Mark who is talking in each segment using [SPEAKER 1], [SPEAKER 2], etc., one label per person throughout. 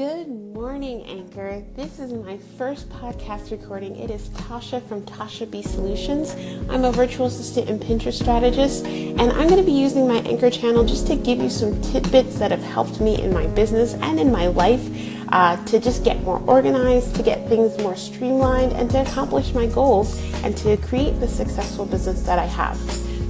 [SPEAKER 1] Good morning, Anchor. This is my first podcast recording. It is Tasha from Tasha B Solutions. I'm a virtual assistant and Pinterest strategist, and I'm going to be using my Anchor channel just to give you some tidbits that have helped me in my business and in my life uh, to just get more organized, to get things more streamlined, and to accomplish my goals and to create the successful business that I have.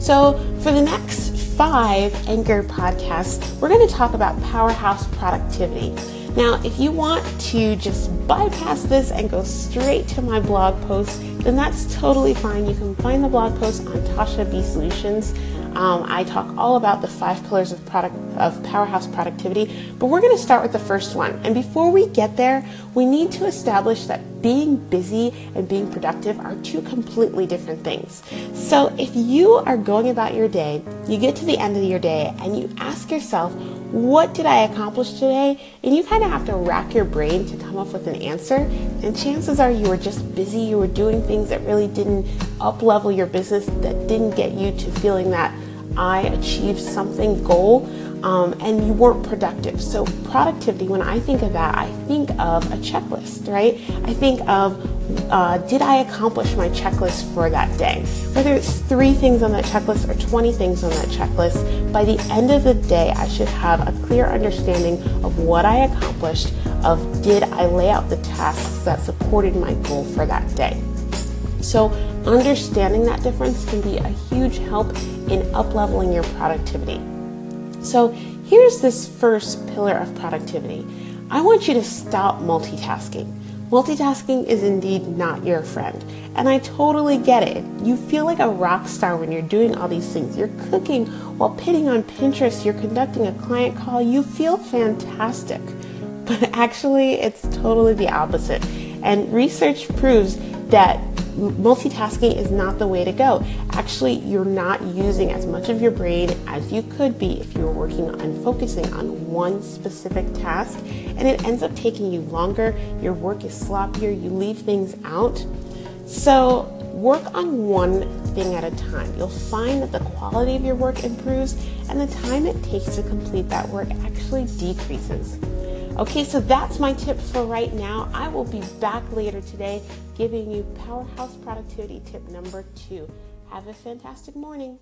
[SPEAKER 1] So, for the next five Anchor podcasts, we're going to talk about powerhouse productivity. Now, if you want to just bypass this and go straight to my blog post, then that's totally fine. You can find the blog post on Tasha B Solutions. Um, I talk all about the five pillars of product of powerhouse productivity, but we're going to start with the first one. And before we get there, we need to establish that being busy and being productive are two completely different things. So if you are going about your day, you get to the end of your day and you ask yourself, what did I accomplish today? And you kind of have to rack your brain to come up with an answer. And chances are you were just busy, you were doing things that really didn't up level your business, that didn't get you to feeling that I achieved something goal um, and you weren't productive. So, productivity, when I think of that, I think of a checklist, right? I think of uh, did I accomplish my checklist for that day? Whether it's three things on that checklist or 20 things on that checklist, by the end of the day, I should have a clear understanding of what I accomplished, of did I lay out the tasks that supported my goal for that day. So, understanding that difference can be a huge help in upleveling your productivity. So, here's this first pillar of productivity. I want you to stop multitasking. Multitasking is indeed not your friend. And I totally get it. You feel like a rock star when you're doing all these things. You're cooking while pinning on Pinterest, you're conducting a client call. You feel fantastic. But actually, it's totally the opposite. And research proves that multitasking is not the way to go. Actually, you're not using as much of your brain as you could be if you were working on focusing on one specific task, and it ends up taking you longer. Your work is sloppier, you leave things out. So, work on one thing at a time. You'll find that the quality of your work improves and the time it takes to complete that work actually decreases. Okay, so that's my tip for right now. I will be back later today giving you Powerhouse Productivity tip number two. Have a fantastic morning.